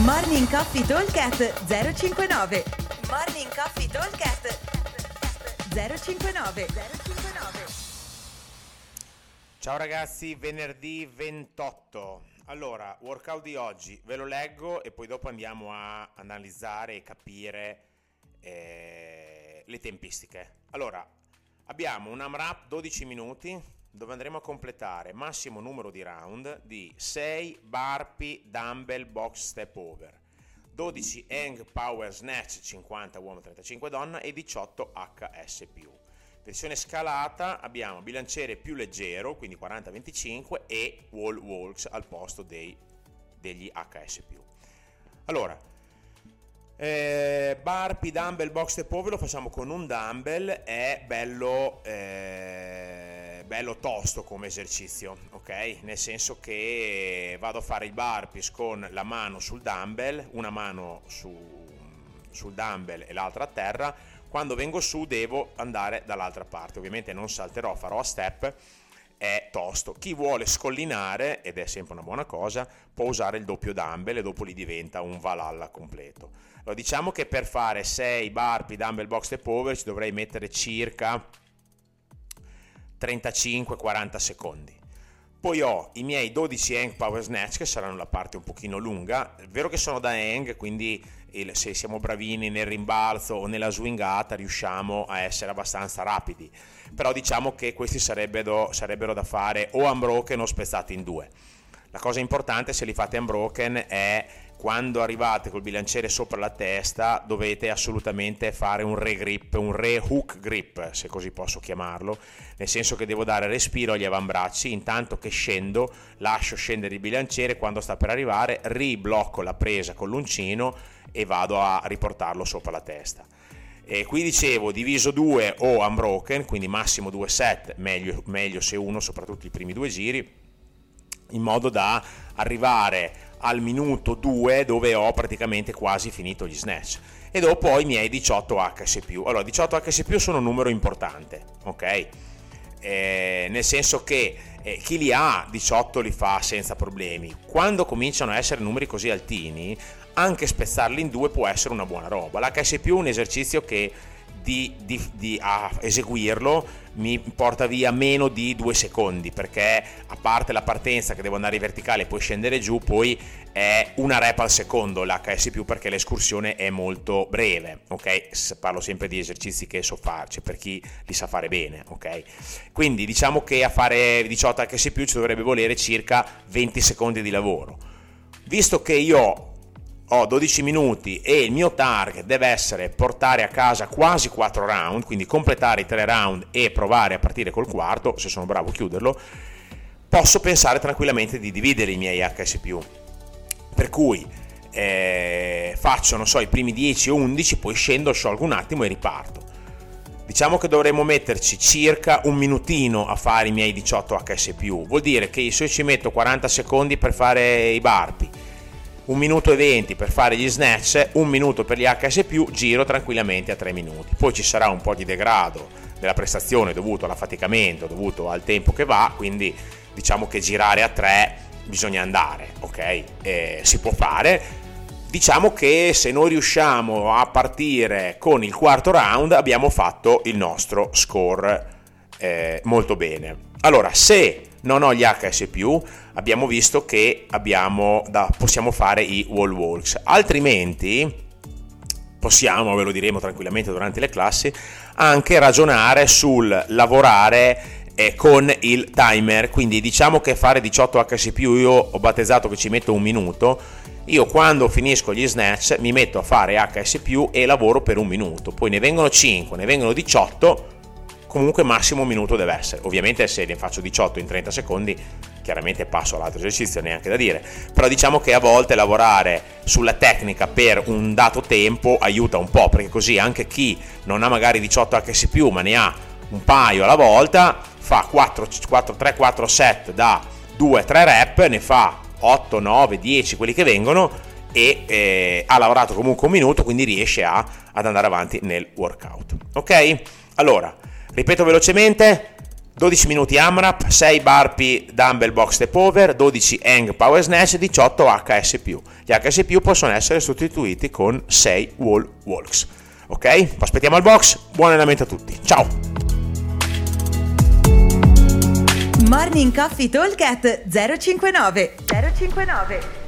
Morning Coffee Talkcast 059 Morning Coffee Talkcast 059 059 Ciao ragazzi, venerdì 28. Allora, workout di oggi, ve lo leggo e poi dopo andiamo a analizzare e capire eh, le tempistiche. Allora, abbiamo un AMRAP 12 minuti dove andremo a completare massimo numero di round di 6 Barpi Dumbbell Box Step Over, 12 Hang Power Snatch 50 uomo 35 donna e 18 HS+. Versione scalata abbiamo bilanciere più leggero, quindi 40-25 e wall walks al posto dei, degli HS+. Allora, eh, Barpi Dumbbell Box Step Over lo facciamo con un dumbbell, è bello... Eh, bello tosto come esercizio, ok? Nel senso che vado a fare il burpees con la mano sul dumbbell, una mano su, sul dumbbell e l'altra a terra. Quando vengo su devo andare dall'altra parte, ovviamente non salterò, farò a step, è tosto. Chi vuole scollinare, ed è sempre una buona cosa, può usare il doppio dumbbell e dopo lì diventa un Valhalla completo. Allora, diciamo che per fare 6 burpee dumbbell box step over ci dovrei mettere circa 35-40 secondi. Poi ho i miei 12 hang power snatch che saranno la parte un pochino lunga, è vero che sono da hang, quindi se siamo bravini nel rimbalzo o nella swingata riusciamo a essere abbastanza rapidi, però diciamo che questi sarebbero, sarebbero da fare o unbroken o spezzati in due. La cosa importante se li fate unbroken è quando arrivate col bilanciere sopra la testa dovete assolutamente fare un re-grip, un re-hook grip, se così posso chiamarlo, nel senso che devo dare respiro agli avambracci, intanto che scendo lascio scendere il bilanciere, quando sta per arrivare riblocco la presa con l'uncino e vado a riportarlo sopra la testa. E qui dicevo diviso 2 o unbroken, quindi massimo 2 set, meglio, meglio se uno, soprattutto i primi due giri, in modo da arrivare al minuto 2 dove ho praticamente quasi finito gli snatch e dopo ho i miei 18 HS+. Allora 18 HS+, sono un numero importante, ok? Eh, nel senso che eh, chi li ha 18 li fa senza problemi. Quando cominciano a essere numeri così altini, anche spezzarli in due può essere una buona roba. L'HS+, è un esercizio che di, di, di eseguirlo mi porta via meno di due secondi perché a parte la partenza che devo andare in verticale e poi scendere giù poi è una rep al secondo l'HS perché l'escursione è molto breve ok? Parlo sempre di esercizi che so farci per chi li sa fare bene ok? Quindi diciamo che a fare 18 HS ci dovrebbe volere circa 20 secondi di lavoro. Visto che io ho 12 minuti e il mio target deve essere portare a casa quasi 4 round, quindi completare i 3 round e provare a partire col quarto, se sono bravo chiuderlo, posso pensare tranquillamente di dividere i miei HS+. Per cui eh, faccio, non so, i primi 10 o 11, poi scendo, sciolgo un attimo e riparto. Diciamo che dovremmo metterci circa un minutino a fare i miei 18 HS+, vuol dire che se io ci metto 40 secondi per fare i barpi, un minuto e 20 per fare gli snatch, un minuto per gli HS+, giro tranquillamente a 3 minuti. Poi ci sarà un po' di degrado della prestazione dovuto all'affaticamento, dovuto al tempo che va, quindi diciamo che girare a 3 bisogna andare, ok? Eh, si può fare. Diciamo che se noi riusciamo a partire con il quarto round abbiamo fatto il nostro score eh, molto bene. Allora, se non ho gli HS+, abbiamo visto che abbiamo da, possiamo fare i wall walks, altrimenti possiamo, ve lo diremo tranquillamente durante le classi, anche ragionare sul lavorare eh, con il timer, quindi diciamo che fare 18 HS+, io ho battezzato che ci metto un minuto, io quando finisco gli snatch mi metto a fare HS+, e lavoro per un minuto, poi ne vengono 5, ne vengono 18, comunque massimo un minuto deve essere. Ovviamente se ne faccio 18 in 30 secondi, chiaramente passo all'altro esercizio, neanche da dire. Però diciamo che a volte lavorare sulla tecnica per un dato tempo aiuta un po', perché così anche chi non ha magari 18 HS+, ma ne ha un paio alla volta, fa 4, 4 3 4 set da 2 3 rep, ne fa 8 9 10 quelli che vengono e eh, ha lavorato comunque un minuto, quindi riesce a, ad andare avanti nel workout. Ok? Allora, Ripeto velocemente, 12 minuti AMRAP, 6 Barpi Dumbbell Box Step Over, 12 Hang Power Snatch, 18 HS+. Gli HS+, possono essere sostituiti con 6 Wall Walks. Ok? Aspettiamo al box, buon allenamento a tutti. Ciao! Morning Coffee Talk 059 059